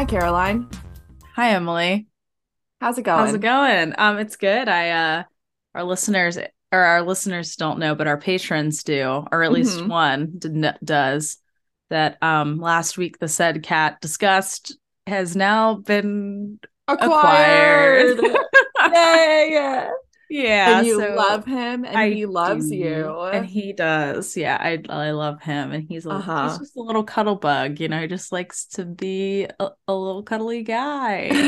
Hi, Caroline. Hi, Emily. How's it going? How's it going? Um, it's good. I uh our listeners or our listeners don't know, but our patrons do, or at least Mhm. one did, does. That um last week the said cat discussed has now been Acquired. acquired. Yay! Yeah, and you so love him, and I he loves do, you. and he does. Yeah, I I love him, and he's a Uh-huh. he's just a little cuddle bug. You know, he just likes to be a, a little cuddly guy.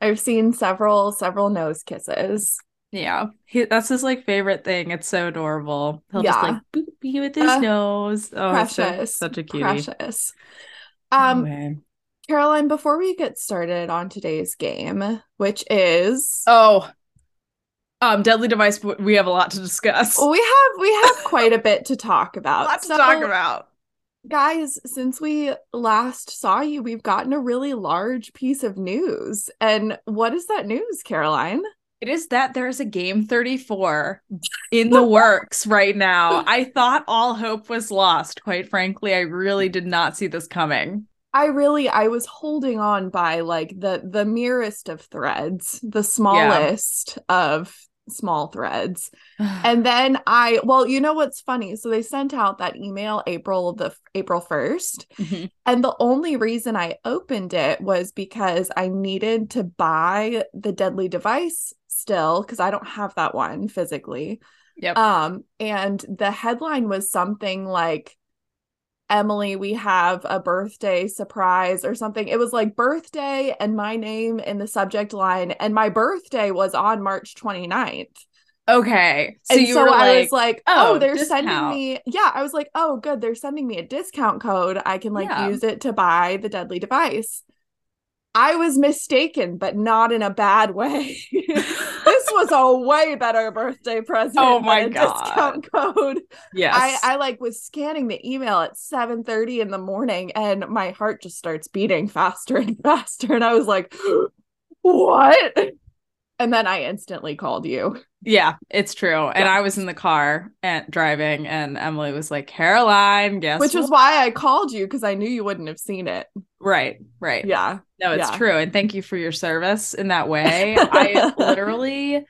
I've seen several several nose kisses. Yeah, he, that's his like favorite thing. It's so adorable. He'll just like boop you with his Uh, nose. Oh, it's so, precious, such a cutie. precious. Um, Anyway. Caroline, before we get started on today's game, which is Oh, um, Deadly Device. We have a lot to discuss. we have we have quite a bit to talk a about. lot to So, talk about. Guys, since we last saw you, we've gotten a really large piece of news. And what is that news, Caroline? It is that there is a game 34 in the works right now. I thought all hope was lost. Quite frankly, I really did not see this coming. I really I was holding on by like the the merest of threads, the smallest of small threads. And then I well, you know what's funny? So they sent out that email April the April 1st, Mhm. and the only reason I opened it was because I needed to buy the deadly device still because I don't have that one physically. Yep. Um, and the headline was something like, Emily, we have a birthday surprise or something. It was like birthday and my name in the subject line. And my birthday was on March 29th. okay. So and you so were I like, was like, oh, oh, they're sending me. Yeah, I was like, oh, good. They're sending me a discount code. I can like Yeah. use it to buy the deadly device. I was mistaken, but not in a bad way. this was a way better birthday present. Oh than my a God. Discount code. yes. I, I like was scanning the email at 7 30 in the morning and my heart just starts beating faster and faster. And I was like, what? And then I instantly called you. Yeah, it's true. And I was in the car and driving, and Emily was like, Caroline, guess which is why I called you because I knew you wouldn't have seen it. right, right. Yeah. No, it's yeah. true. And thank you for your service in that way. I literally,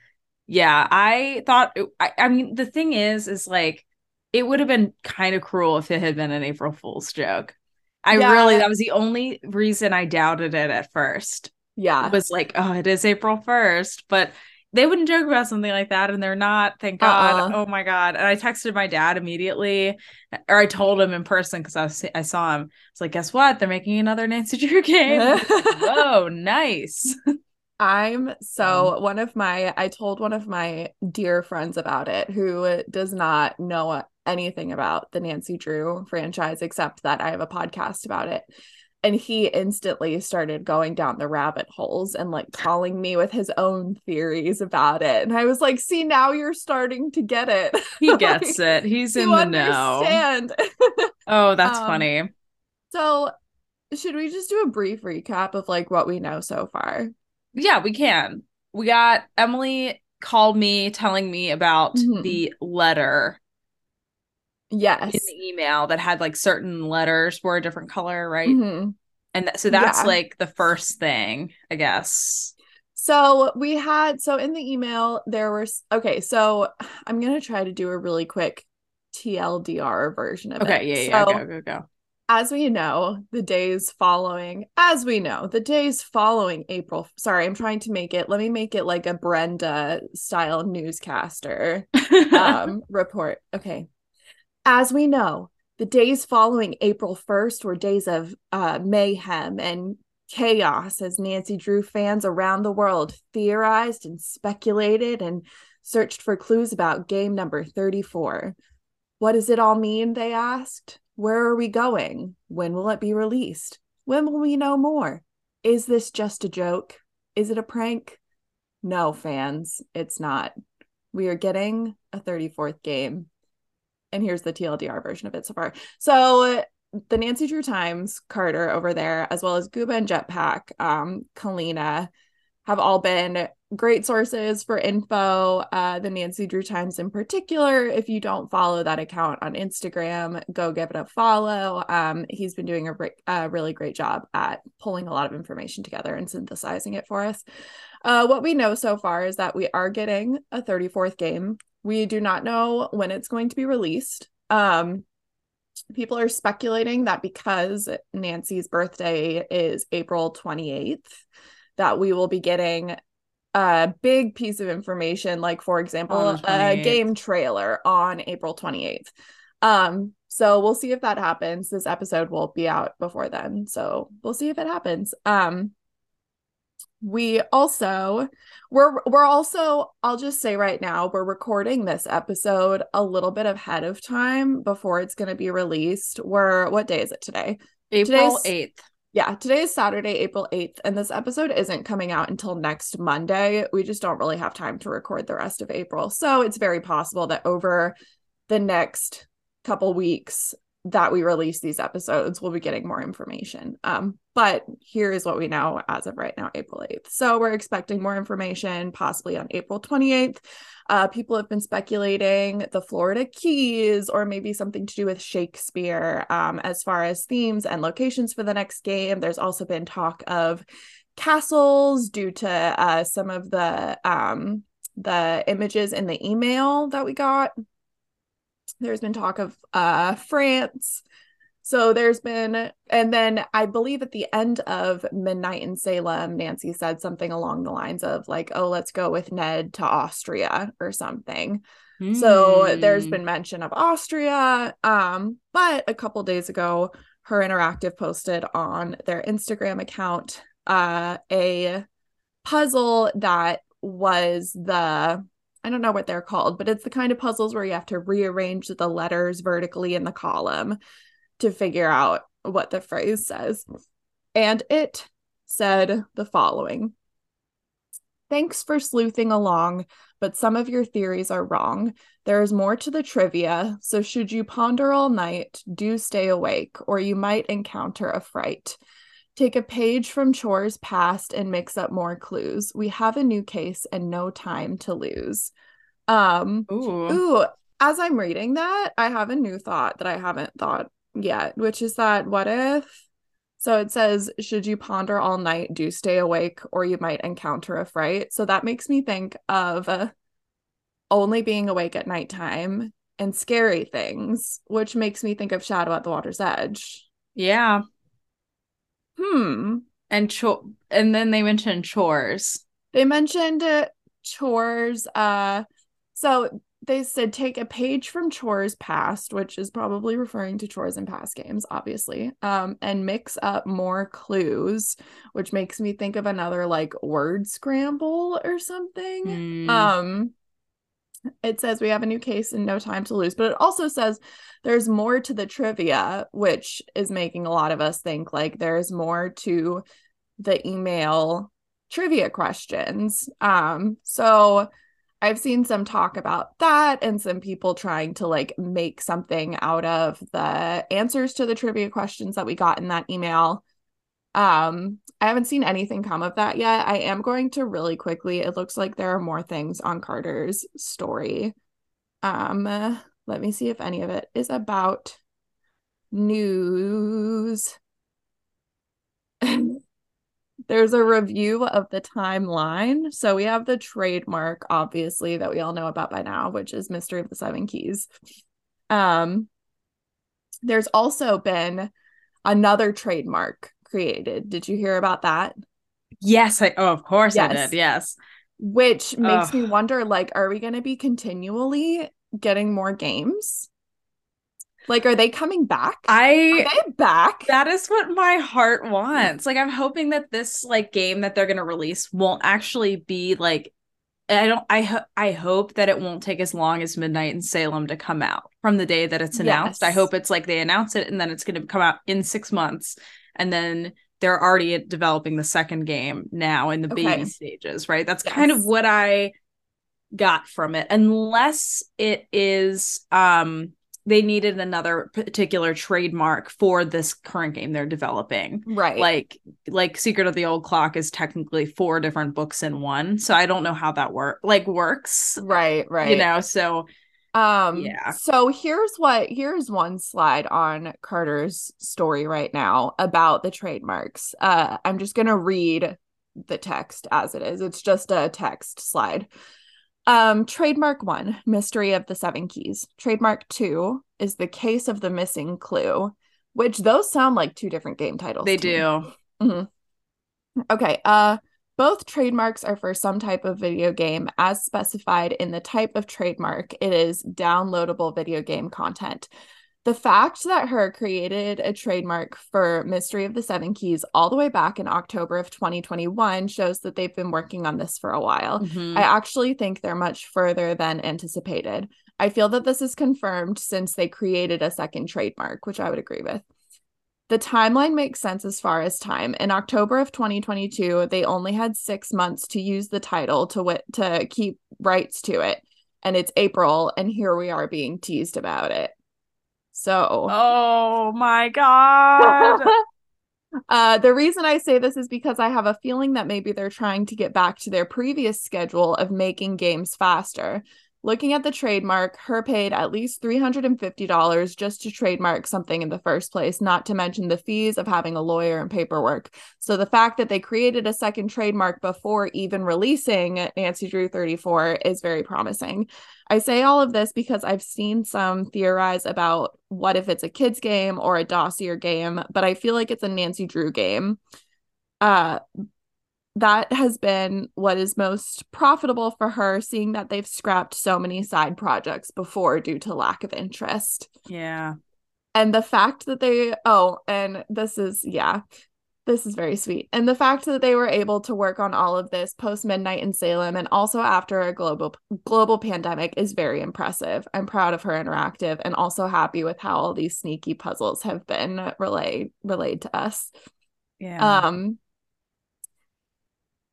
yeah, I thought, I, I mean, the thing is, is like, it would have been kind of cruel if it had been an April Fool's joke. I Yeah. really, that was the only reason I doubted it at first. Yeah. It was like, oh, it is April 1st. But they wouldn't joke about something like that, and they're not, thank God. Uh-uh. Oh my God. And I texted my dad immediately, or I told him in person because I, was, I saw him. It's like, guess what? They're making another Nancy Drew game. oh nice. I'm so um, one of my I told one of my dear friends about it who does not know anything about the Nancy Drew franchise except that I have a podcast about it. And he instantly started going down the rabbit holes and like calling me with his own theories about it. And I was like, see, now you're starting to get it. He gets it. He's in the know. understand. Oh, that's Um, funny. so should we just do a brief recap of like what we know so far? Yeah, we can. We got Emily called me telling me about Mhm. the letter Yes. in the email that had like certain letters were a different color, right? Mhm. And th- so that's Yeah. like the first thing, I guess. So we had so in the email there were s- okay, so I'm gonna try to do a really quick TLDR version of Okay, it. yeah, yeah, So go, go, go. as we know, the days following, as we know, the days following April. Sorry, I'm trying to make it. Let me make it like a Brenda style newscaster um report. Okay. As we know, the days following April 1st were days of uh mayhem and chaos as Nancy Drew fans around the world theorized and speculated and searched for clues about game number 34. What does it all mean? They asked. Where are we going? When will it be released? When will we know more? Is this just a joke? Is it a prank? No, fans, it's not. We are getting a 34th game. And here's the TLDR version of it so far. So the Nancy Drew Times, Carter over there, as well as Gooba and Jetpack, um, Kalina, have all been great sources for info. Uh, the Nancy Drew Times, in particular. If you don't follow that account on Instagram, go give it a follow. Um, he's been doing a, a, really great job at pulling a lot of information together and synthesizing it for us. Uh, what we know so far is that we are getting a 34th game. We do not know when it's going to be released. Um, people are speculating that because Nancy's birthday is April 28th, that we will be getting a big piece of information, like, for example, a game trailer on April 28th. Um, so we'll see if that happens. This episode will be out before then. So we'll see if it happens. Um, we also we're we're also I'll just say right now we're recording this episode a little bit ahead of time before it's going to be released. We're what day is it today? April Today's, 8th. Yeah, today is Saturday, April 8th, and this episode isn't coming out until next Monday. We just don't really have time to record the rest of April. So it's very possible that over the next couple weeks that we release these episodes, we'll be getting more information. Um, but here is what we know as of right now, April 8th. So we're expecting more information possibly on April 28th. Uh, people have been speculating the Florida Keys or maybe something to do with Shakespeare um, as far as themes and locations for the next game. There's also been talk of castles due to uh, some of the um, the images in the email that we got there's been talk of uh, France. So there's been, and then I believe at the end of Midnight in Salem, Nancy said something along the lines of, like, oh, let's go with Ned to Austria or something. Mm. So there's been mention of Austria. Um, but a couple days ago, Her Interactive posted on their Instagram account uh, a puzzle that was the I don't know what they're called, but it's the kind of puzzles where you have to rearrange the letters vertically in the column to figure out what the phrase says. And it said the following Thanks for sleuthing along, but some of your theories are wrong. There is more to the trivia, so should you ponder all night, do stay awake, or you might encounter a fright. Take a page from chores past and mix up more clues. We have a new case and no time to lose. Um ooh. ooh, as I'm reading that, I have a new thought that I haven't thought yet, which is that what if so it says, should you ponder all night, do stay awake, or you might encounter a fright. So that makes me think of uh, only being awake at nighttime and scary things, which makes me think of Shadow at the Water's Edge. Yeah hmm. And chore, and then they mentioned chores. They mentioned uh, chores. Uh, so they said take a page from chores past, which is probably referring to chores in past games, obviously. Um, and mix up more clues, which makes me think of another like word scramble or something. Mm. Um, it says we have a new case and no time to lose but it also says there's more to the trivia which is making a lot of us think like there's more to the email trivia questions. Um so i've seen some talk about that and some people trying to like make something out of the answers to the trivia questions that we got in that email um, I haven't seen anything come of that yet. I am going to really quickly. It looks like there are more things on Carter's story. Um, let me see if any of it is about news. There's a review of the timeline. So we have the trademark, obviously, that we all know about by now, which is Mystery of the Seven Keys. Um, there's also been another trademark created. Did you hear about that? Yes, I oh of course yes. I did. Yes. Which makes Ugh. me wonder like are we going to be continually getting more games? Like are they coming back? I are they back? That is what my heart mm. wants. Like I'm hoping that this like game that they're going to release won't actually be like I don't I ho- I hope that it won't take as long as Midnight in Salem to come out from the day that it's announced. Yes. I hope it's like they announce it and then it's going to come out in 6 months and then they're already developing the second game now in the okay. baby stages, right? That's yes. kind of what I got from it. Unless it is um they needed another particular trademark for this current game they're developing. Right. Like like Secret of the Old Clock is technically four different books in one. So I don't know how that work like works. right, right. You know, so Um Yeah. so here's what here's one slide on Carter's story right now about the trademarks. Uh I'm just to read the text as it is. It's just a text slide. Um trademark 1, Mystery of the Seven Keys. Trademark 2 is The Case of the Missing Clue, which those sound like two different game titles. they do. Mhm. Okay. Uh, both trademarks are for some type of video game, as specified in the type of trademark. It is downloadable video game content. The fact that her created a trademark for Mystery of the Seven Keys all the way back in October of 2021 shows that they've been working on this for a while. Mhm. I actually think they're much further than anticipated. I feel that this is confirmed since they created a second trademark, which I would agree with. The timeline makes sense as far as time. In October of 2022, they only had six months to use the title to to keep rights to it, and it's April, and here we are being teased about it. So, Oh my god. uh, the reason I say this is because I have a feeling that maybe they're trying to get back to their previous schedule of making games faster. Looking at the trademark, her paid at least $350 just to trademark something in the first place, not to mention the fees of having a lawyer and paperwork. So the fact that they created a second trademark before even releasing Nancy Drew 34 is very promising. I say all of this because I've seen some theorize about what if it's a kids game or a dossier game, but I feel like it's a Nancy Drew game. Uh that has been what is most profitable for her, seeing that they've scrapped so many side projects before due to lack of interest. yeah. And the fact that they, oh, and this is, yeah, this is very sweet. And the fact that they were able to work on all of this post Midnight in Salem and also after a global global pandemic is very impressive. I'm proud of Her Interactive and also happy with how all these sneaky puzzles have been relayed relayed to us. Yeah. Um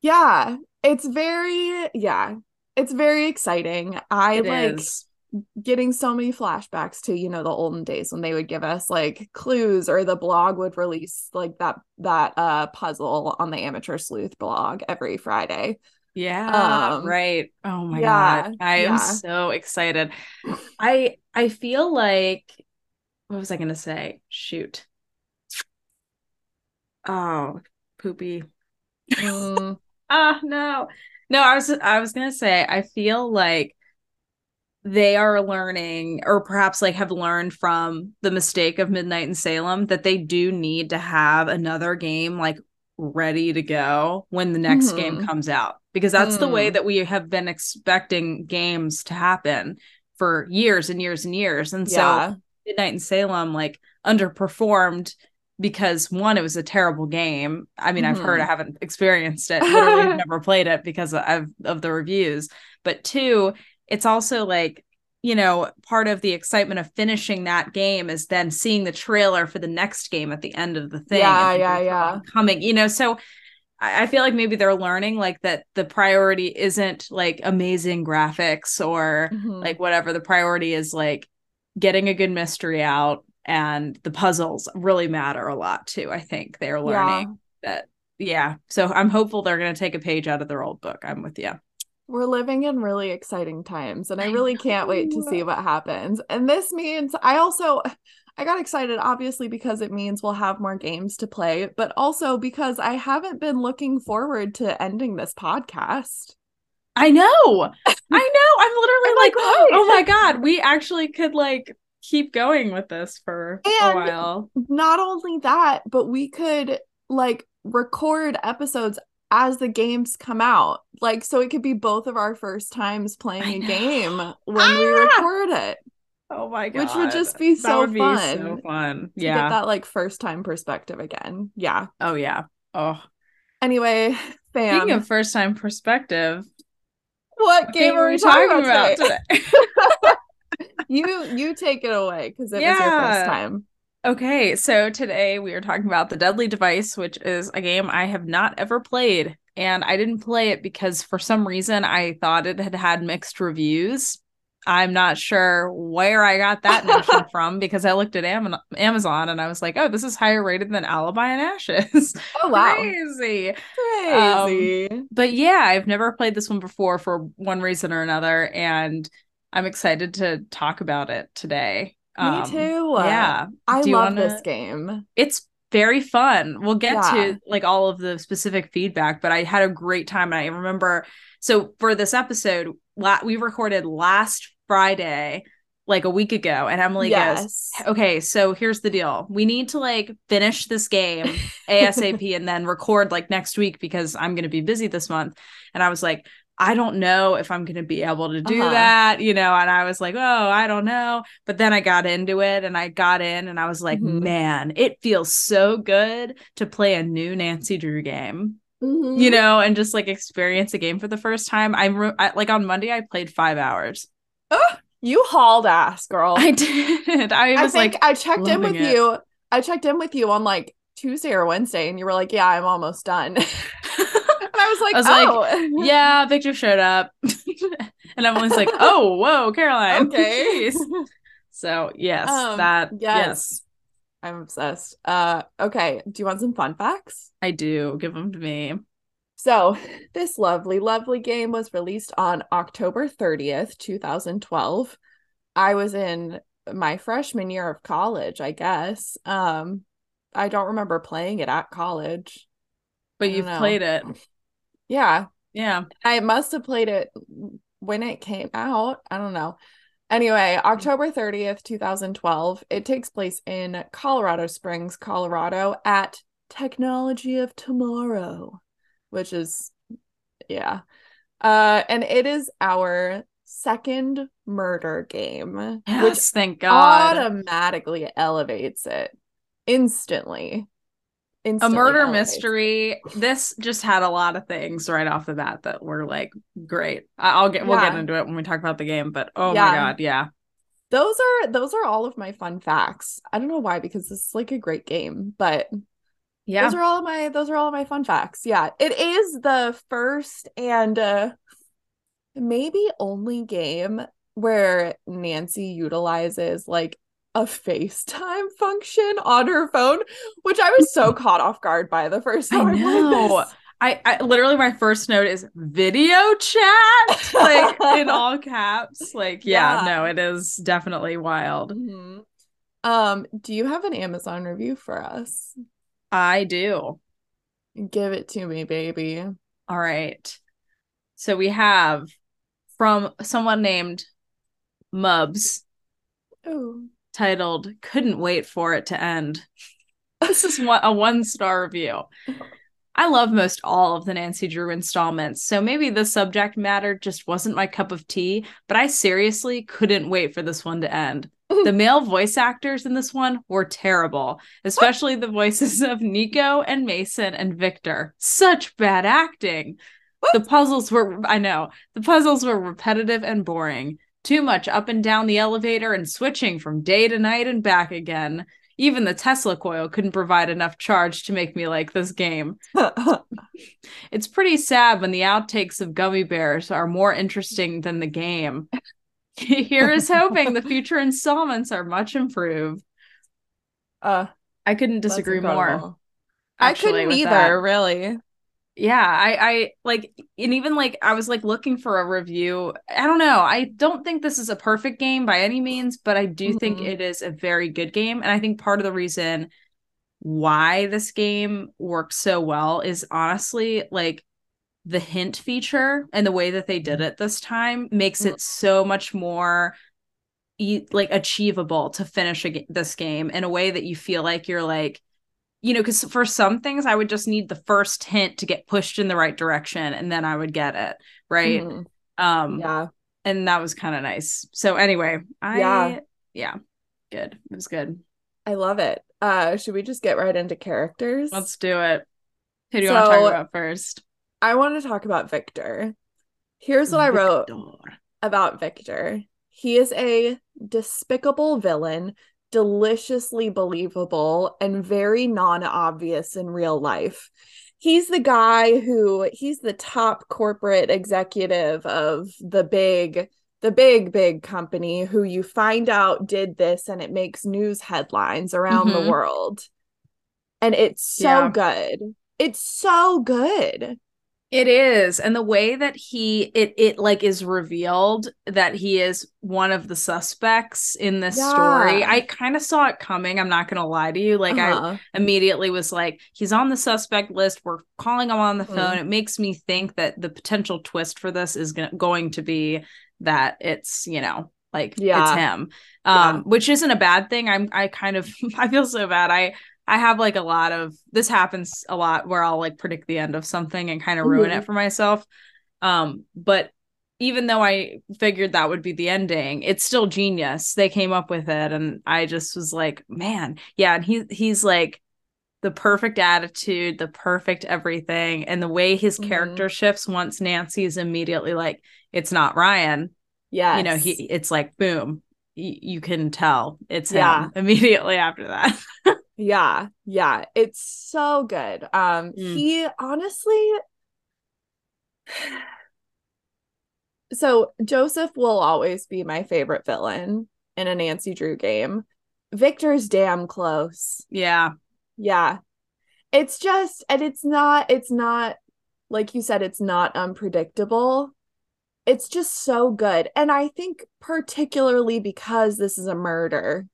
yeah, it's very yeah, it's very exciting. I It like is. getting so many flashbacks to, you know, the olden days when they would give us like clues or the blog would release like that that uh puzzle on the amateur sleuth blog every Friday. Yeah, Um, right. Oh my yeah, God. I am yeah. so excited. I I feel like what was I gonna say? Shoot. Oh, poopy. Mm, Ah, no. No, I was I was gonna say I feel like they are learning or perhaps like have learned from the mistake of Midnight in Salem that they do need to have another game like ready to go when the next game Mhm. comes out because that's the way Mm. that we have been expecting games to happen for years and years and years and so yeah. Midnight in Salem like underperformed because one, it was a terrible game. I mean, I've heard, I Mhm. haven't experienced it, literally never played it because of of the reviews. But two, it's also like you know part of the excitement of finishing that game is then seeing the trailer for the next game at the end of the thing. Yeah, yeah, yeah. Coming, you know, so. I I feel like maybe they're learning like that the priority isn't like amazing graphics or Mhm. like whatever the priority is like getting a good mystery out and the puzzles really matter a lot too i think. They're learning that yeah. So i'm hopeful they're going to take a page out of their old book. I'm with you We're living in really exciting times, and I I really can't wait to see what happens. And this means I also I got excited obviously because it means we'll have more games to play, but also because I haven't been looking forward to ending this podcast. i know. I know. I'm literally I'm like like, wait. oh my god we actually could like keep going with this for a while Not only that, but we could like record episodes as the games come out. Like so it could be both of our first times playing a game when we Ah! record it. oh my god Which would just be so would be fun so fun yeah get that like first time perspective again. Yeah. oh yeah oh Anyway, fam, speaking of first time perspective what game are we talking, about, today? today you you take it away because it was your first time. Okay, so today we are talking about The Deadly Device, which is a game I have not ever played. And I didn't play it because for some reason I thought it had had mixed reviews. I'm not sure where I got that notion from because I looked at Am- Amazon and I was like, oh, this is higher rated than Alibi and Ashes. Oh wow. Crazy. Crazy. Um, but yeah, I've never played this one before for one reason or another. And I'm excited to talk about it today. Me um, too. Yeah. I love wanna- this game. It's very fun. We'll get Yeah. to like all of the specific feedback, but I had a great time. And I remember, so for this episode, la- we recorded last Friday, like a week ago, and Emily goes, okay, so here's the deal. We need to like finish this game ASAP and then record like next week because I'm going to be busy this month. And I was like, I don't know if I'm going to be able to do Uh-huh. that, you know. And I was like, oh, I don't know. But then I got into it and I got in and I was like, Mhm. man, it feels so good to play a new Nancy Drew game, Mhm. you know, and just like experience a game for the first time. I'm re- I, like on Monday, I played five hours. Oh, you hauled ass, girl. I did. I I was think like, I checked in with it. you. I checked in with you on like Tuesday or Wednesday, and you were like, "Yeah, I'm almost done." I was like, I was like, "Oh, yeah, Victor showed up. and Emily's like, oh, whoa, Caroline. okay." So yes, Um, that yes. yes. I'm obsessed. Uh, okay. Do you want some fun facts? I do. Give them to me. So, this lovely, lovely game was released on October 30th, 2012. I was in my freshman year of college, I guess. Um, I don't remember playing it at college. But you've know. played it. Yeah, Yeah. I must have played it when it came out. I don't know. Anyway, October 30th, 2012. It takes place in Colorado Springs, Colorado at Technology of Tomorrow, which is yeah. Uh and it is our second murder game, which Yes, thank God. automatically elevates it instantly. A murder mystery. This just had a lot of things right off the bat that were like great. I'll get we'll get into it when we talk about the game, but oh Yeah. my god, yeah. those are those are all of my fun facts. I don't know why because this is like a great game, but Yeah. those are all of my those are all of my fun facts. Yeah, it is the first and uh maybe only game where Nancy utilizes like a FaceTime function on her phone, which I was so caught off guard by the first I time. played know. I, I literally my first note is video chat like in all caps like yeah, Yeah. no it is definitely wild Mhm. Um, do you have an Amazon review for us? i do Give it to me, baby. all right so we have from someone named mubs Oh. Titled couldn't wait for it to end this is one, a one star review I love most all of the Nancy Drew installments, so maybe the subject matter just wasn't my cup of tea, but I seriously couldn't wait for this one to end. The male voice actors in this one were terrible, especially the voices of Nico and Mason and Victor. Such bad acting. The puzzles were, I know, the puzzles were repetitive and boring. Too much up and down the elevator and switching from day to night and back again. Even the Tesla coil couldn't provide enough charge to make me like this game. It's pretty sad when the outtakes of Gummy Bears are more interesting than the game. Here is hoping the future installments are much improved. uh, I couldn't disagree more. incredible. I couldn't either, that. really. Yeah, I I like and even like I was like looking for a review. I don't know. I don't think this is a perfect game by any means, but I do think Mhm. it is a very good game and I think part of the reason why this game works so well is honestly like the hint feature and the way that they did it this time makes it so much more e- like achievable to finish a, this game in a way that you feel like you're like you know because for some things i would just need the first hint to get pushed in the right direction and then i would get it right Mhm. um Yeah. and that was kind of nice so anyway i Yeah. yeah good it was good I love it. Uh, should we just get right into characters? let's do it who do you want to talk about first I want to talk about Victor. Here's what I wrote about Victor. He is a despicable villain, deliciously believable, and very non obvious in real life. He's the guy who he's the top corporate executive of the big the big big company who you find out did this and it makes news headlines around Mhm. the world and it's so Yeah. good it's so good It is. And the way that he it it like is revealed that he is one of the suspects in this story. I kind of saw it coming. I'm not going to lie to you. Like I Uh-huh. immediately was like, he's on the suspect list. We're calling him on the Mhm. phone. It makes me think that the potential twist for this is go- going to be that it's, you know, like Yeah. it's him. Um, Yeah. which isn't a bad thing. I'm I kind of I feel so bad. I I have like a lot of this happens a lot where I'll like predict the end of something and kind of ruin Mhm. it for myself. Um, but even though I figured that would be the ending, it's still genius. They came up with it and I just was like, man, yeah, and he he's like the perfect attitude, the perfect everything, and the way his Mhm. character shifts once Nancy is immediately like, it's not Ryan. Yeah, You know, he it's like boom. y- You can tell it's Yeah. him immediately after that. Yeah yeah it's so good um Mm. he honestly so joseph will always be my favorite villain in a nancy drew game victor's damn close yeah. yeah it's just and it's not it's not like you said it's not unpredictable it's just so good and i think particularly because this is a murder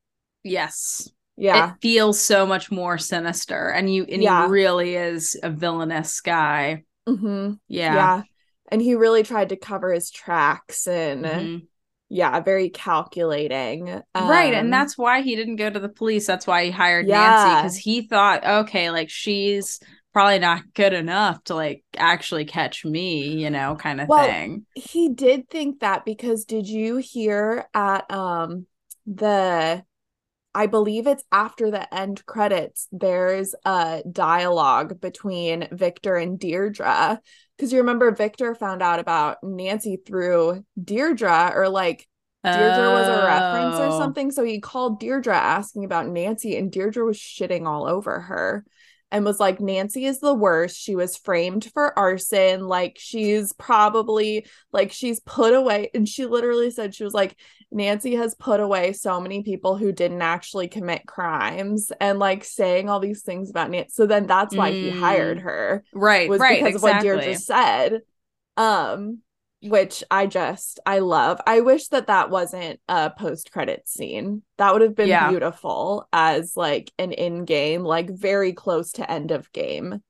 Yes. Yeah It feels so much more sinister. And you and Yeah. he really is a villainous guy. mm-hmm. Yeah. yeah and he really tried to cover his tracks and Mhm. yeah very calculating right. Um, And that's why he didn't go to the police. That's why he hired Yeah. Nancy. Because he thought, okay, like she's probably not good enough to like actually catch me, you know, kind of Well, thing. he did think that because did you hear at um the I believe it's after the end credits there's a dialogue between Victor and Deirdre because you remember Victor found out about Nancy through Deirdre or like Deirdre was a reference or Oh. something. So he called Deirdre asking about Nancy, and Deirdre was shitting all over her and was like, Nancy is the worst. She was framed for arson. Like, she's probably like, she's put away. And she literally said, she was like, Nancy has put away so many people who didn't actually commit crimes and like saying all these things about Nancy. So then that's why he Mm. hired her Right. was right. because exactly. of what Deirdre just said. Um, which I just I love. I wish that that wasn't a post credit scene. That would have been Yeah. beautiful as like an in game, like very close to end of game.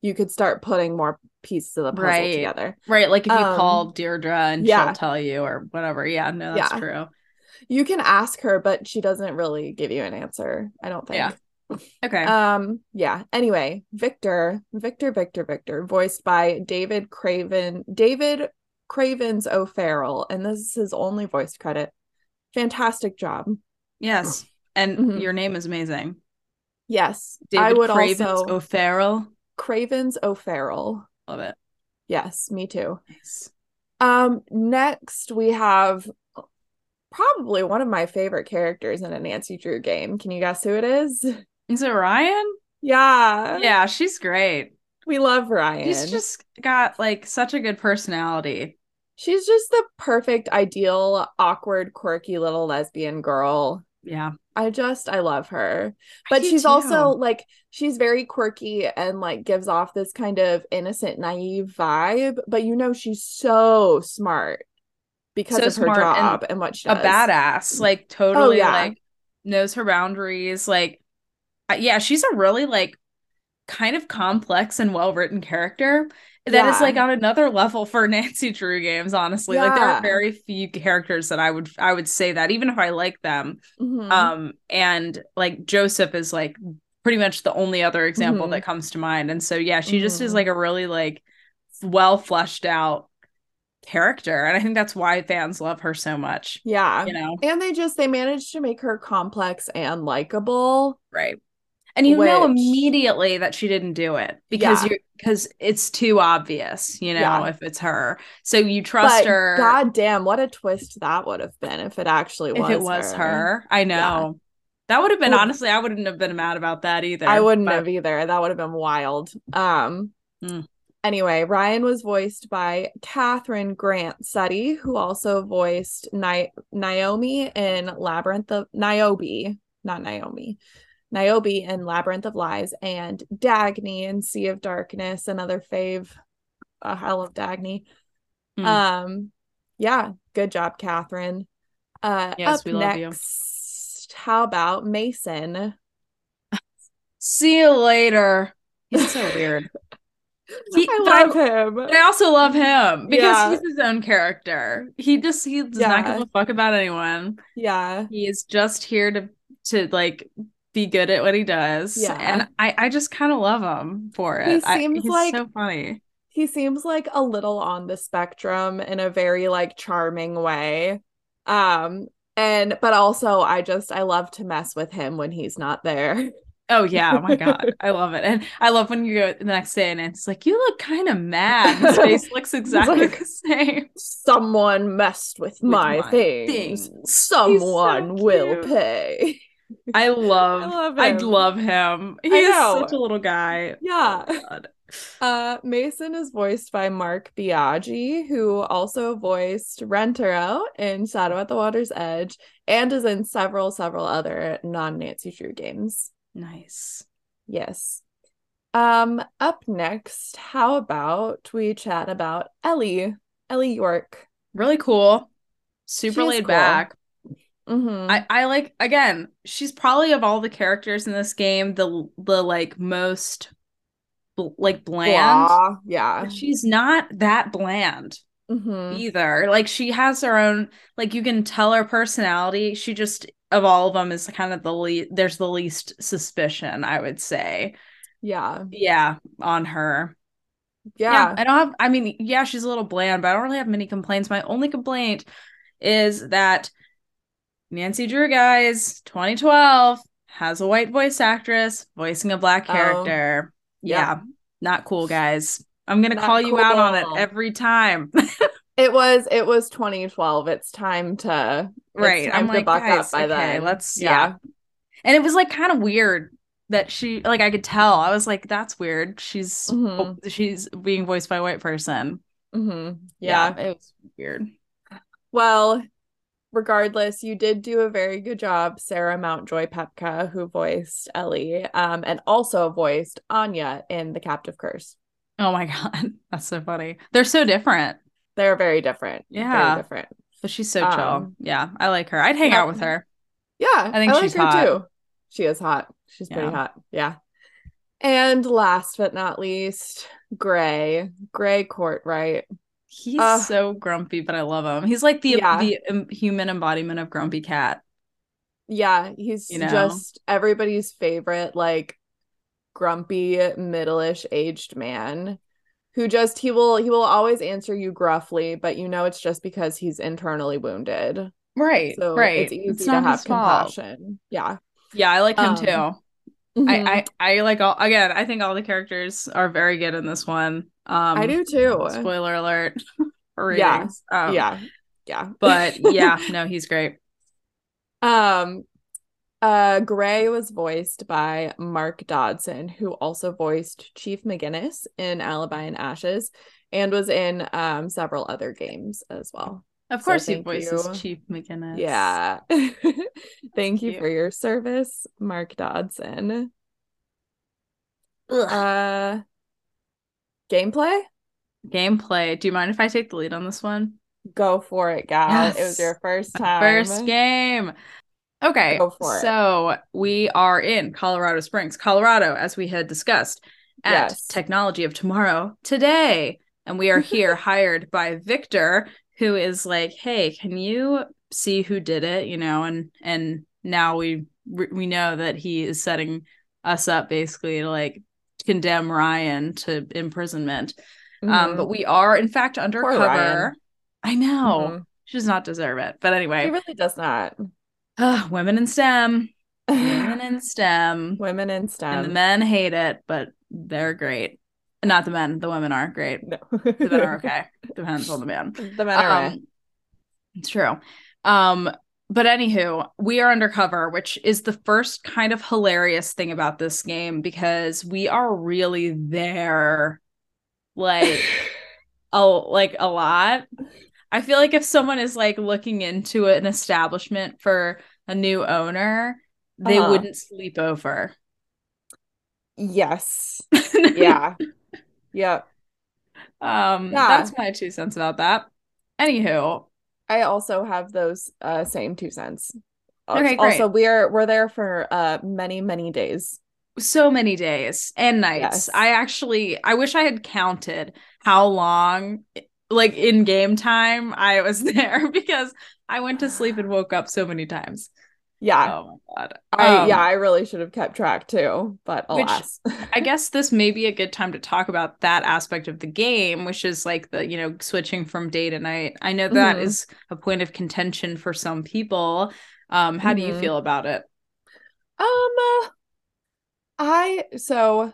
You could start putting more pieces of the puzzle Right. together. Right. Like if you Um, call Deirdre and yeah. she'll tell you or whatever. Yeah. No, that's Yeah. true. You can ask her, but she doesn't really give you an answer. I don't think. Yeah. Okay. Um, yeah. Anyway, Victor, Victor, Victor, Victor, voiced by David Craven, David Cravens O'Farrell, and this is his only voice credit. Fantastic job. yes. And Mhm. your name is amazing. Yes, David I would Cravens also O'Farrell. Cravens O'Farrell. Love it. Yes, me too. Nice. Um, next we have probably one of my favorite characters in a Nancy Drew game. Can you guess who it is? Is it Ryan? Yeah, Yeah, she's great. we love Ryan. She's just got like such a good personality. She's just the perfect, ideal, awkward, quirky little lesbian girl. Yeah. I just, I love her. But she's too. also like, she's very quirky and like gives off this kind of innocent, naive vibe. But you know, she's so smart because So of her smart and job and, what she does. a badass. Like oh, totally yeah. like knows her boundaries. Like yeah, she's a really like kind of complex and well-written character that is Yeah. like on another level for Nancy Drew games, honestly. Like there are very few characters that I would I would say that even if I like them. Mhm. Um and like Joseph is like pretty much the only other example Mhm. that comes to mind. And so yeah, she just is Mhm. like a really like well fleshed out character. And I think that's why fans love her so much. yeah. You know? And they just, they managed to make her complex and likable. Right. And you know immediately that she didn't do it because Yeah. you because it's too obvious, you know, Yeah. if it's her. So you trust but her God damn, what a twist that would have been if it actually if was it was her. I know. That would have been honestly, I wouldn't have been mad about that either. I wouldn't but- have either. That would have been wild. Um Mm. anyway, Ryan was voiced by Catherine Grant Sutty, who also voiced Ni- Naomi in Labyrinth of Niobe, not Naomi, Niobe in Labyrinth of Lies, and Dagny in Sea of Darkness, another fave. Uh, I love Dagny. Mm. Um, yeah, good job, Catherine. Uh, Yes, up we love you. next, how about Mason? See you later. He's so weird. He- I but I- love him. I also love him because Yeah. he's his own character. He just he does not Yeah. give a fuck about anyone. Yeah, He is just here to to like be good at what he does. Yeah. And I I just kind of love him for He it. I- seems he's like- so funny. he seems like a little on the spectrum in a very like charming way. Um, and but also I just I love to mess with him when he's not there. Oh yeah, oh my god, I love it, and I love when you go the next day and it's like you look kind of mad. His face looks exactly like- the same. Someone messed with, my, my things. things. Someone so will pay. I love, I love I him. love him. He I is know. such a little guy. Yeah. Oh, Uh, Mason is voiced by Mark Biaggi, who also voiced Rentaro in Shadow at the Water's Edge and is in several, several other non-Nancy Drew games. Nice. Yes. Um, up next, how about we chat about Ellie, Ellie York. Really cool. Super She is laid cool. back. Mm-hmm. I, I like again, she's probably of all the characters in this game, the the like most bl- like bland. Blah. Yeah. But she's not that bland Mm-hmm. either. Like she has her own like you can tell her personality. She just of all of them is kind of the least there's the least suspicion, I would say. Yeah. Yeah, on her. Yeah. I don't have I mean, yeah, she's a little bland, but I don't really have many complaints. My only complaint is that Nancy Drew guys 2012 has a white voice actress voicing a black Oh, character. yeah. yeah, not cool guys. I'm going to Not call you out on it every time. It was it was 2012. It's time to it's right. time I'm to like, buck guys, up by okay, then. let's yeah. And it was like kind of weird that she like I could tell. I was like, that's weird. She's Mhm. she's being voiced by a white person. Mhm. Yeah. it was weird. Well, regardless, you did do a very good job, Sarah Mountjoy Pepka, who voiced Ellie, um, and also voiced Anya in The Captive Curse. Oh my god, that's so funny. They're so different, They're very different. Yeah. Very different. but she's so chill. Um, Yeah, I like her. I'd hang out with her. Yeah. I think like she's her hot. too. She is hot. She's pretty hot. Yeah. And last but not least, Gray. Gray Courtright. He's Uh, so grumpy, but I love him. He's like the Yeah. the um, human embodiment of grumpy cat. Yeah, he's You know? just everybody's favorite, like grumpy, middle-ish aged man who just he will he will always answer you gruffly, but you know it's just because he's internally wounded. Right, So right. it's easy It's to have his fault. compassion. Yeah. Yeah, I like him Um, too. Mhm. I, I I like all again. I think all the characters are very good in this one. Um, I do too. Spoiler alert. for Yeah. Um, yeah. Yeah. but yeah, no, he's great. Um uh Gray was voiced by Mark Dodson, who also voiced Chief McGinnis in Alibi and Ashes and was in um several other games as well. Of course, he thank voices you. Chief McGinnis. Yeah. Thank you cute. for your service, Mark Dodson. Ugh. Uh gameplay? Gameplay. Do you mind if I take the lead on this one? Go for it, gal. It was your first time. First game. Okay, Go for it. so we are in Colorado Springs, Colorado, as we had discussed at Yes. Technology of Tomorrow today. And we are here hired by Victor, who is like, hey, can you see who did it? You know, and and now we we know that he is setting us up basically to like condemn Ryan to imprisonment. Um, Mhm. but we are in fact undercover. I know. Mhm. She does not deserve it. But anyway, He really does not. Ugh, women in STEM. Women in STEM. Women in STEM. and the men hate it, but they're great. Not the men, the women are great. No. The men are okay. Depends on the man. The men are Um, it's true. Um, but anywho, we are undercover, which is the first kind of hilarious thing about this game because we are really there like a like a lot. I feel like if someone is like looking into an establishment for a new owner, they Uh-huh. wouldn't sleep over. Yes. Yeah. Yep. Um, Yeah. that's my two cents about that. Anywho, I also have those uh same two cents. Okay, great. Also, we're we're there for uh many, many days. so many days and nights. Yes. I actually I wish I had counted how long like in game time I was there because I went to sleep and woke up so many times. Yeah. Oh my god. I Um, yeah, I really should have kept track too, but Which- alas. I guess this may be a good time to talk about that aspect of the game, which is like the, you know, switching from day to night. I know that is Mhm. a point of contention for some people. Um, how do you Mhm. feel about it? Um, uh, I so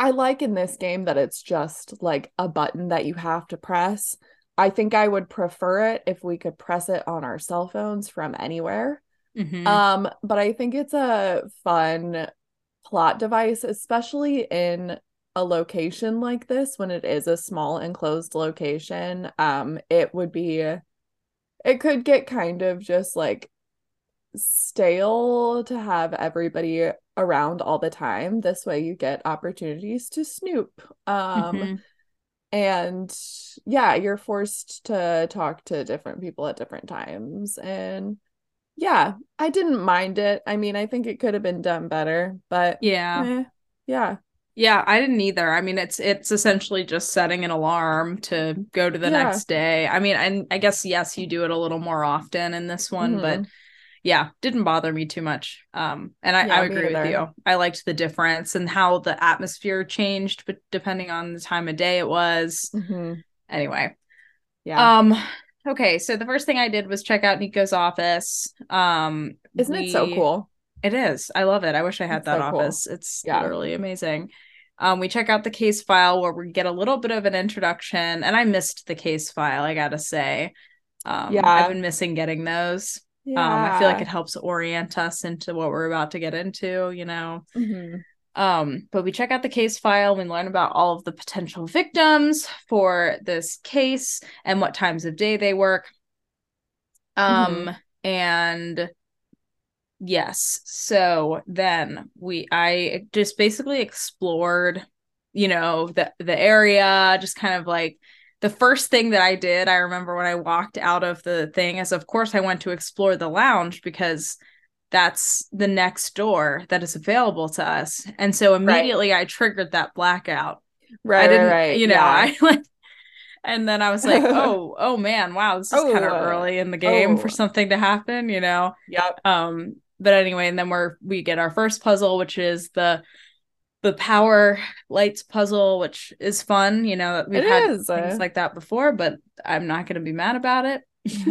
I like in this game that it's just like a button that you have to press. I think I would prefer it if we could press it on our cell phones from anywhere. Mhm. Um, but I think it's a fun plot device, especially in a location like this when it is a small enclosed location. Um, it would be it could get kind of just like stale to have everybody around all the time. This way you get opportunities to snoop. Um, Mhm. and yeah, you're forced to talk to different people at different times. And yeah, I didn't mind it. I mean, I think it could have been done better, but Yeah. eh, yeah. Yeah, I didn't either. I mean, it's it's essentially just setting an alarm to go to the Yeah. next day. I mean, and I guess yes, you do it a little more often in this one, but Mhm. yeah, didn't bother me too much. Um, and I, Yeah, I agree with you. I liked the difference and how the atmosphere changed, but depending on the time of day it was. Mhm. Anyway, Yeah. um, okay. So the first thing I did was check out Niko's office. Um, Isn't it so cool? it is. I love it. I wish I had It's that so cool. office. It's Yeah. literally amazing. Um, we check out the case file where we get a little bit of an introduction, and I missed the case file, I gotta say. Um, Yeah. I've been missing getting those. Um, I feel like it helps orient us into what we're about to get into, you know. Mhm. Um, but we check out the case file, we learn about all of the potential victims for this case and what times of day they work. Um, and yes, so then we I just basically explored, you know, the the area, just kind of like the first thing that I did, I remember when I walked out of the thing, is of course I went to explore the lounge because that's the next door that is available to us. And so immediately I triggered that blackout. Right, I didn't, right, right. you know, yeah. I like and then I was like, oh, oh man, wow, this is kind of Oh, early in the game for oh. something to happen, you know. Yep. Um, but anyway, and then we're we get our first puzzle, which is the the power lights puzzle, which is fun. You know, we've It had is, things uh, like that before, but I'm not gonna be mad about it.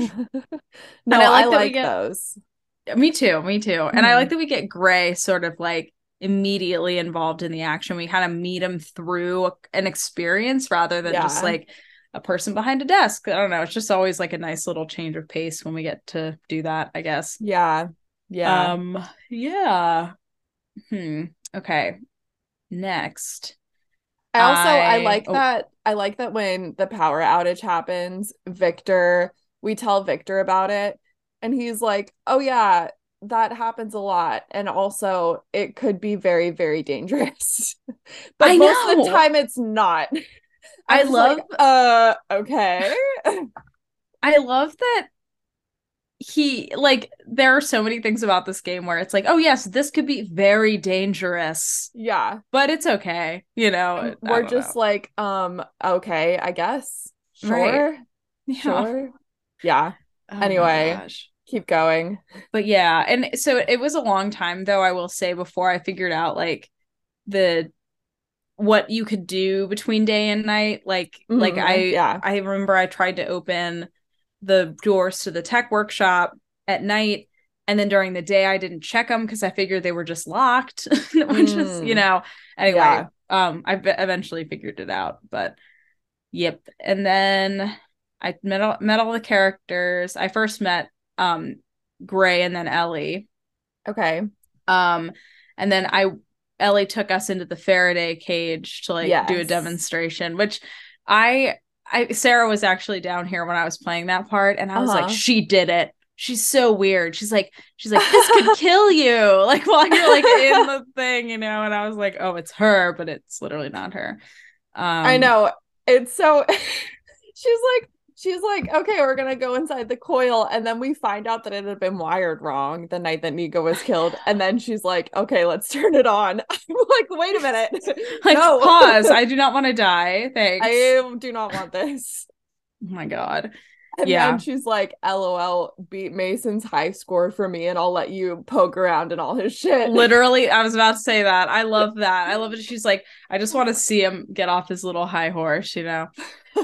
no, I I like like, that we get- those. Me too, me too. And I like that we get Gray sort of like immediately involved in the action. We kind of meet him through an experience rather than just like a person behind a desk. I don't know. It's just always like a nice little change of pace when we get to do that, I guess. Yeah. Yeah. Um yeah. Hmm. Okay. Next. I also I, I- like oh. that I like that when the power outage happens, Victor, we tell Victor about it and he's like, "Oh yeah, that happens a lot and also it could be very very dangerous." but I most of the time it's not. I was like, love- uh okay. I love that he like there are so many things about this game where it's like, oh yes, this could be very dangerous, yeah. but it's okay. You know, We're just know. like, um, okay, I guess. Right. Sure. Yeah. Sure. Yeah. Oh Anyway. Keep going. but yeah and so it was a long time though i will say before i figured out like the what you could do between day and night like like Mhm, i yeah. i remember i tried to open the doors to the tech workshop at night and then during the day i didn't check them because i figured they were just locked which is you Mm. know anyway Yeah. um i eventually figured it out but yep and then i met all, met all the characters i first met um gray and then ellie Okay. um and then i Ellie took us into the Faraday cage to like do a demonstration, which I I Sarah was actually down here when I was playing that part, and I was like, Uh-huh. she did it. She's so weird. She's like, she's like, this could kill you. Like while you're like in the thing, you know. And I was like, oh, it's her, but it's literally not her. Um, I know. It's so she's like she's like, okay, we're gonna go inside the coil, and then we find out that it had been wired wrong the night that Niko was killed, and then she's like, okay, let's turn it on. I'm like, wait a minute, Like no, pause. I do not want to die. Thanks. I do not want this. oh my god. And Yeah. then she's like, LOL, beat Mason's high score for me, and I'll let you poke around and all his shit. Literally, I was about to say that. I love that. I love it. She's like, I just want to see him get off his little high horse, you know,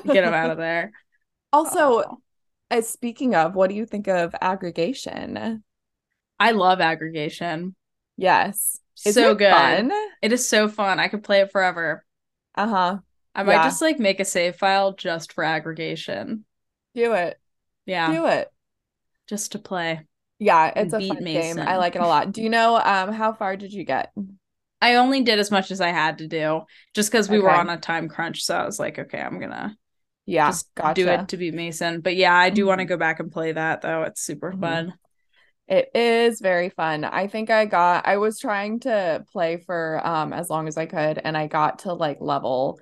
get him out of there. Also, Oh. as speaking of, what do you think of aggregation? I love aggregation. Yes. Isn't so it good. Fun? It is so fun. I could play it forever. Uh-huh. I might Yeah. just like make a save file just for aggregation. Do it. Yeah, Do it. just to play. Yeah, it's a beat fun game. I like it a lot. Do you know um how far did you get? I only did as much as I had to do just because we were on a time crunch. So I was like, okay, I'm gonna Yeah, just gotcha. do it to be Mason. But yeah, I do want to go back and play that though. It's super Mhm. fun. It is very fun. I think I got I was trying to play for um as long as I could and I got to like level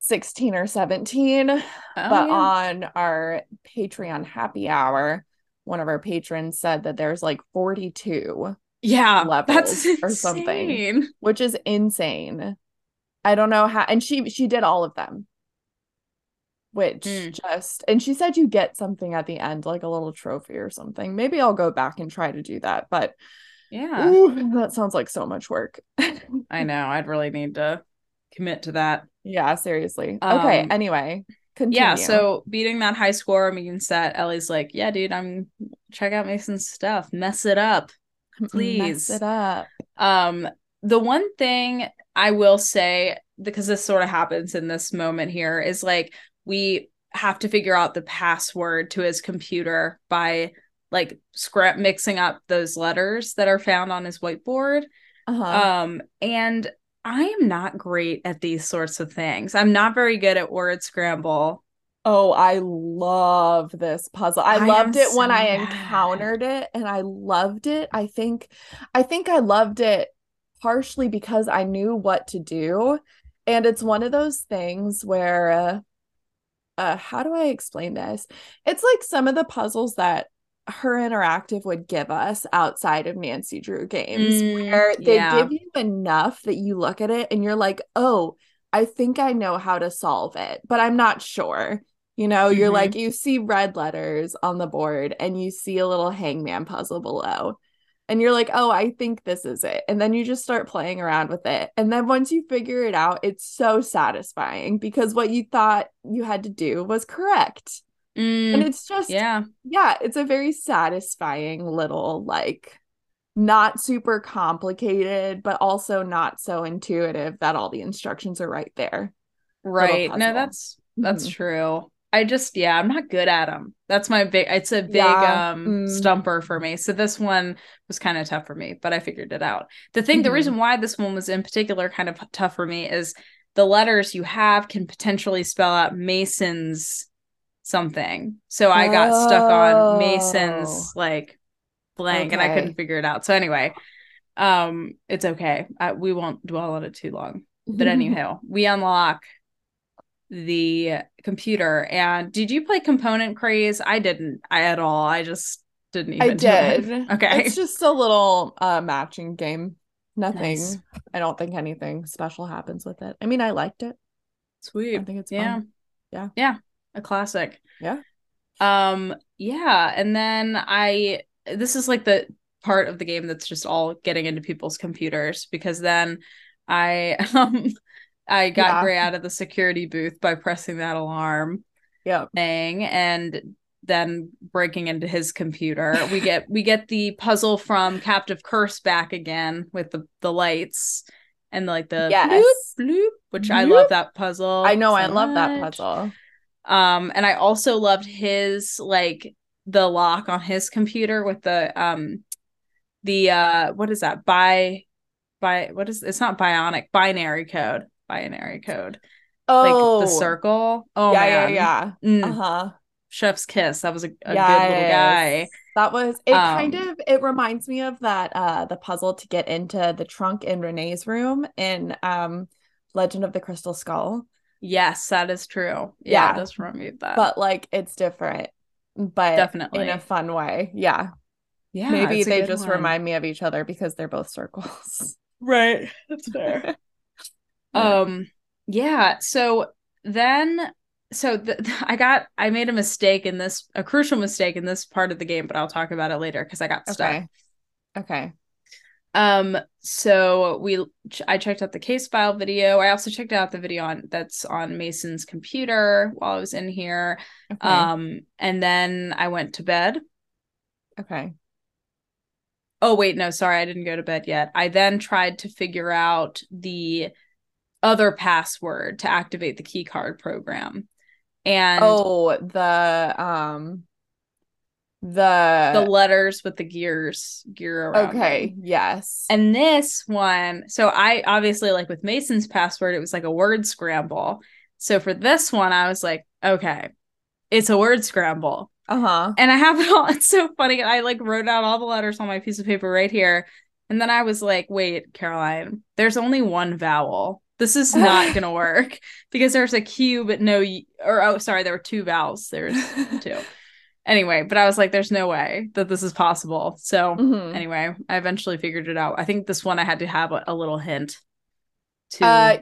16 or 17. Oh, but yeah. on our Patreon happy hour, one of our patrons said that there's like 42, yeah, levels that's or something. which is insane. I don't know how and she she did all of them. Which Mm. just and she said you get something at the end, like a little trophy or something. Maybe I'll go back and try to do that, but Yeah, ooh, that sounds like so much work. I know. I'd really need to commit to that. yeah, seriously. okay, Um, anyway, continue. Yeah, so beating that high score means that Ellie's like, yeah, dude, I'm check out Mason's stuff, mess it up. please. mess it up. Um, the one thing I will say, because this sort of happens in this moment here, is like we have to figure out the password to his computer by like scrap mixing up those letters that are found on his whiteboard. Uh-huh. Um, and I am not great at these sorts of things. I'm not very good at word scramble. Oh, I love this puzzle. I, I loved it when so I bad. encountered it and I loved it. I think I think I loved it partially because I knew what to do. And it's one of those things where uh, uh how do I explain this? It's like some of the puzzles that Her Interactive would give us outside of Nancy Drew games Mm, where they yeah. give you enough that you look at it and you're like, "Oh, I think I know how to solve it, but I'm not sure." You know, you're Mhm. like, you see red letters on the board and you see a little hangman puzzle below. And you're like, oh, I think this is it. And then you just start playing around with it. And then once you figure it out, it's so satisfying because what you thought you had to do was correct. Mm, And it's just, yeah. yeah, it's a very satisfying little, like, not super complicated, but also not so intuitive that all the instructions are right there. Right. No, that's that's Mhm. true. I just yeah, I'm not good at them. That's my big it's a big Yeah, um mm. stumper for me. So this one was kind of tough for me, but I figured it out. The thing the Mhm. reason why this one was in particular kind of tough for me is the letters you have can potentially spell out Mason's something. So I got stuck on Mason's like blank and I couldn't figure it out. So anyway, um it's okay. I, we won't dwell on it too long. But anyhow, we unlock the computer. And did you play Component Craze? I didn't I at all. I just didn't even I do it. did. Okay. It's just a little uh matching game. Nothing. Nice. I don't think anything special happens with it. I mean, I liked it. Sweet. I think it's Yeah. fun. Yeah. Yeah. A classic. Yeah. Um, yeah. And then I this is like the part of the game that's just all getting into people's computers because then I um I got Yeah. Gray out of the security booth by pressing that alarm. Yep. thing and then breaking into his computer we get we get the puzzle from captive curse back again with the the lights and like the Yes. bloop, bloop, which i love that puzzle I know, I so love that puzzle. um and i also loved his like the lock on his computer with the um the uh what is that by by what is it's not bionic binary code binary code Oh, like the circle oh yeah, man yeah, yeah. Mm, Uh huh. chef's kiss that was a, a good little guy That was it. kind Um, of it reminds me of that uh the puzzle to get into the trunk in Renee's room in um Legend of the Crystal Skull, yes that is true yeah, Yeah. it does remind me of that but like it's different, but definitely in a fun way. Yeah, yeah maybe they just one. remind me of each other because they're both circles. right that's fair Yeah. um yeah so then so th- i got i made a mistake in this a crucial mistake in this part of the game but i'll talk about it later because i got stuck Okay. Okay. um so we i checked out the case file video i also checked out the video on that's on mason's computer while i was in here Okay. um and then i went to bed okay. oh wait no sorry i didn't go to bed yet i then tried to figure out the other password to activate the key card program and Oh, the um the the letters with the gears gear around okay, them. yes. and this one so i obviously like with mason's password it was like a word scramble so for this one i was like okay it's a word scramble uh-huh. and I have it all. It's so funny. I like wrote out all the letters on my piece of paper right here. And then I was like, wait, Caroline, there's only one vowel. This is not going to work because there's a Q, but no, or oh, sorry, there were two vowels. There's two. Anyway, but I was like, there's no way that this is possible. So Mhm. anyway, I eventually figured it out. I think this one I had to have a, a little hint to. Uh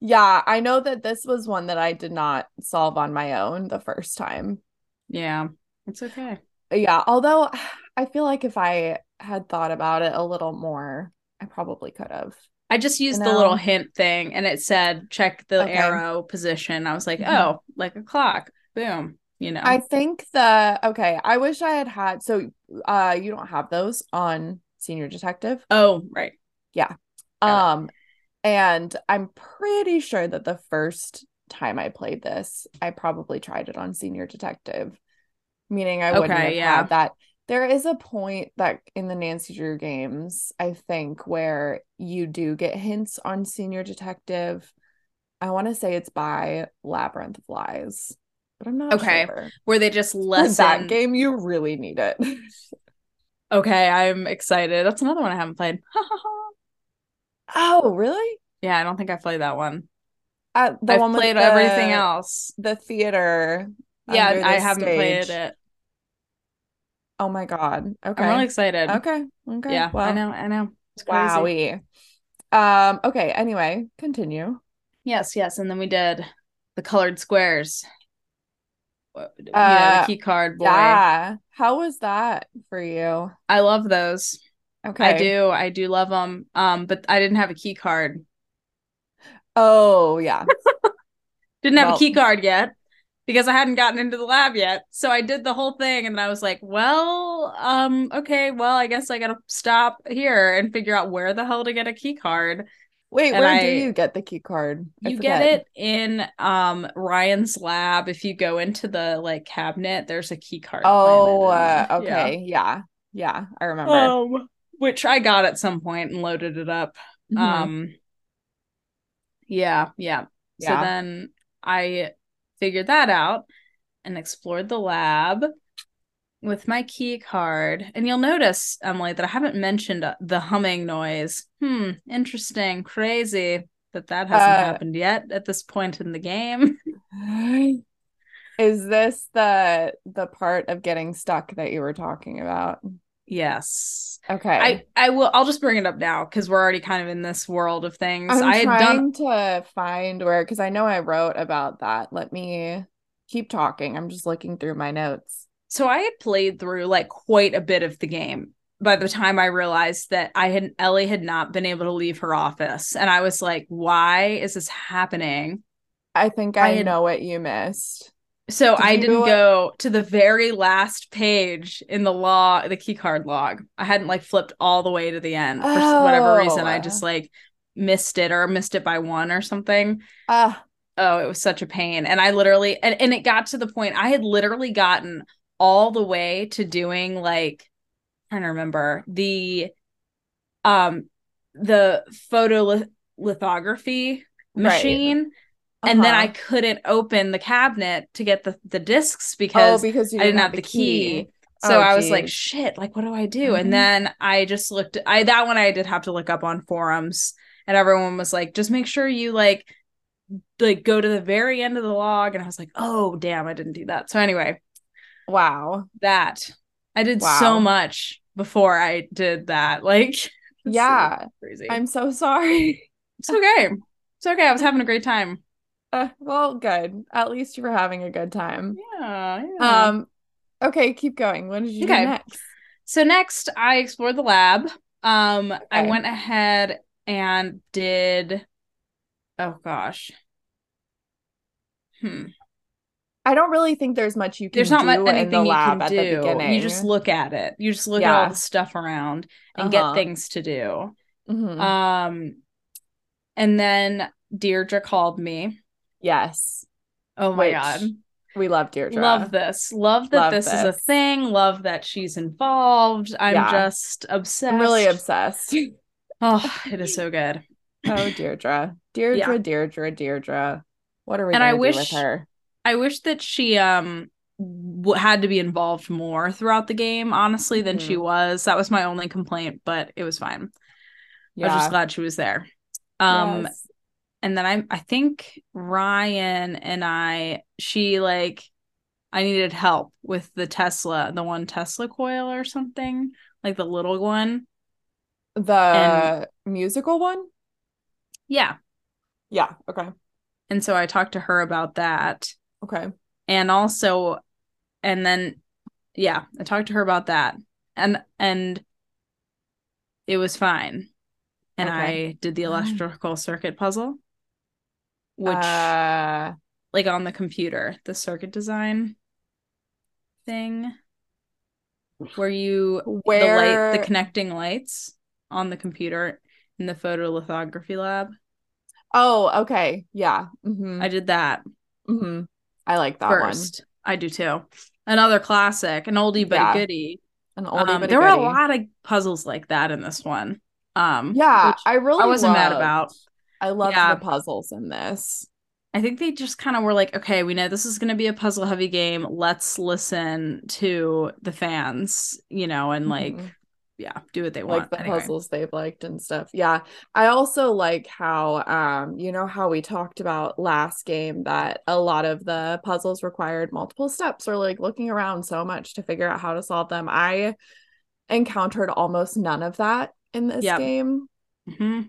yeah, I know that this was one that I did not solve on my own the first time. yeah, it's okay. Yeah, although I feel like if I had thought about it a little more, I probably could have. I just used the little hint thing and it said check the Okay. arrow position. I was like, Mhm. oh, like a clock. Boom. You know. I think the okay, I wish I had had so uh you don't have those on Senior Detective. oh, right. Got it. Um and I'm pretty sure that the first time I played this, I probably tried it on Senior Detective, meaning I wouldn't have yeah. had that. There is a point that in the Nancy Drew games, I think, where you do get hints on Senior Detective. I want to say it's by Labyrinth of Lies, but I'm not Okay. sure. Where they just lessen. that game, you really need it. Okay, I'm excited. That's another one I haven't played. Oh, really? yeah, I don't think I've played that one. Uh, the I've one played the- everything else. The theater. Yeah, I haven't played it. Oh my God. Okay. I'm really excited. Okay. Okay. Yeah, I know. I know. It's crazy. wowie. Um, okay, anyway, continue. Yes, yes. And then we did the colored squares. Uh, the key card boy. Yeah. How was that for you? I love those. Okay. I do. I do love them. Um, but I didn't have a key card. Oh, yeah. Didn't have Well- a key card yet because I hadn't gotten into the lab yet. So I did the whole thing and then I was like, well, um, okay, well, I guess I gotta stop here and figure out where the hell to get a key card. Wait, And where do you get the key card? I you get it in um Ryan's lab. If you go into the like cabinet, there's a key card. Oh, uh, in- yeah. okay. Yeah. Yeah, I remember. Um, which I got at some point and loaded it up. Mhm. Um yeah, yeah. So then I figured that out and explored the lab with my key card. And you'll notice, Emily, that I haven't mentioned uh, the humming noise. Hmm, interesting, crazy that that hasn't Uh, happened yet at this point in the game. Is this the the part of getting stuck that you were talking about? Yes. Okay. I I will I'll just bring it up now cuz we're already kind of in this world of things. I'm I had done trying to find where because I know I wrote about that. Let me keep talking. I'm just looking through my notes. so I had played through like quite a bit of the game by the time I realized that I had Ellie had not been able to leave her office and I was like why is this happening? I think I I, had- know what you missed. So Did I didn't go to the very last page in the law the key card log. I hadn't like flipped all the way to the end for s- whatever reason. I Oh. just like missed it or missed it by one or something. Ah, Oh, it was such a pain. And I literally and, and it got to the point I had literally gotten all the way to doing like trying to remember the um the photo lithography machine. Right. Uh-huh. And then I uh-huh. couldn't open the cabinet to get the, the discs because, oh, because I didn't have, have the key. key. So oh, I was like, shit, like what do I do? Mm-hmm. And then I just looked I that one I did have to look up on forums and everyone was like, just make sure you like like go to the very end of the log. And I was like, oh damn, I didn't do that. So anyway. Wow. That I did wow. so much before I did that. Like yeah. So crazy. I'm so sorry. It's okay. It's okay. I was having a great time. Uh, well, good. At least you were having a good time. Yeah, yeah. Um Okay, keep going. What did you okay. do next? So next I explored the lab. Um okay. I went ahead and did oh gosh. Hmm. I don't really think there's much you can there's not much anything you can do. You just look at it. You just look yeah. at all the stuff around and uh-huh. get things to do. Mm-hmm. Um and then Deirdre called me. Yes. Oh my Which, god. We love Deirdre. Love this. Love that love this, this, is a thing. Love that she's involved. I'm yeah. just obsessed. I'm really obsessed. oh, it is so good. Oh, Deirdre. Deirdre, yeah. Deirdre, Deirdre. What are we and I wish, with her? I wish that she um had to be involved more throughout the game, honestly, than mm-hmm. she was. That was my only complaint, but it was fine. Yeah. I was just glad she was there. Um yes and then I I think Ryan and I she like I needed help with the Tesla, the one Tesla coil or something, like the little one. The and, musical one? Yeah. Yeah, okay. And so I talked to her about that. Okay. And also and then yeah, I talked to her about that. And and it was fine. And okay. I did the electrical circuit puzzle which uh, like on the computer, the circuit design thing where you where the light the connecting lights on the computer in the photolithography lab. Oh, okay. Yeah. Mm-hmm. I did that. Mm-hmm. I like that First. one. I do too. Another classic, an oldie but yeah. goodie. An oldie um, but there were a lot of puzzles like that in this one. Um, yeah, I really I wasn't loved. mad about. I love yeah. the puzzles in this. I think they just kind of were like, okay, we know this is going to be a puzzle heavy game. Let's listen to the fans, you know, and like, mm-hmm. yeah, do what they want. Like the anyway. puzzles they've liked and stuff. Yeah. I also like how, um, you know, how we talked about last game that a lot of the puzzles required multiple steps or like looking around so much to figure out how to solve them. I encountered almost none of that in this yep. game. Mm-hmm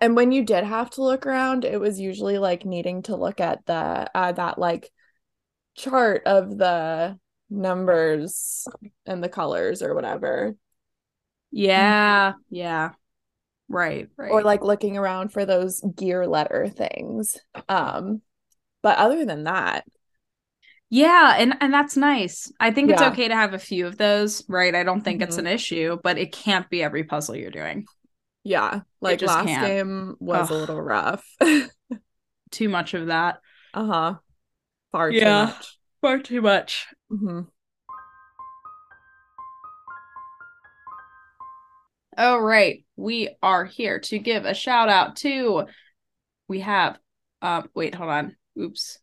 and when you did have to look around it was usually like needing to look at the uh, that like chart of the numbers and the colors or whatever yeah yeah right right or like looking around for those gear letter things um but other than that yeah, and and that's nice. I think it's okay to have a few of those, right? I don't think mm-hmm. it's an issue, but it can't be every puzzle you're doing. Yeah, like last can't. game was Ugh. a little rough. too much of that. Uh huh. Far yeah, too much. Far too much. Mm-hmm. All right, we are here to give a shout out to. We have, um, wait, hold on. Oops.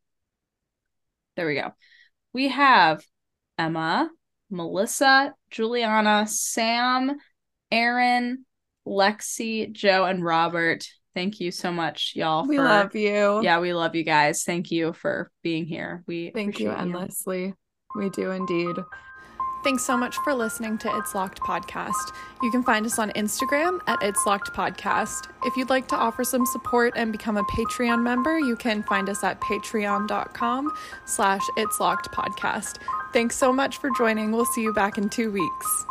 There we go. We have Emma, Melissa, Juliana, Sam, Aaron, Lexi, Joe, and Robert. Thank you so much, y'all. We for, love you. Yeah, we love you guys. Thank you for being here. We thank you endlessly. You. We do indeed. Thanks so much for listening to It's Locked Podcast. You can find us on Instagram at It's Locked Podcast. If you'd like to offer some support and become a Patreon member, you can find us at patreon.com slash It's Locked Podcast. Thanks so much for joining. We'll see you back in two weeks.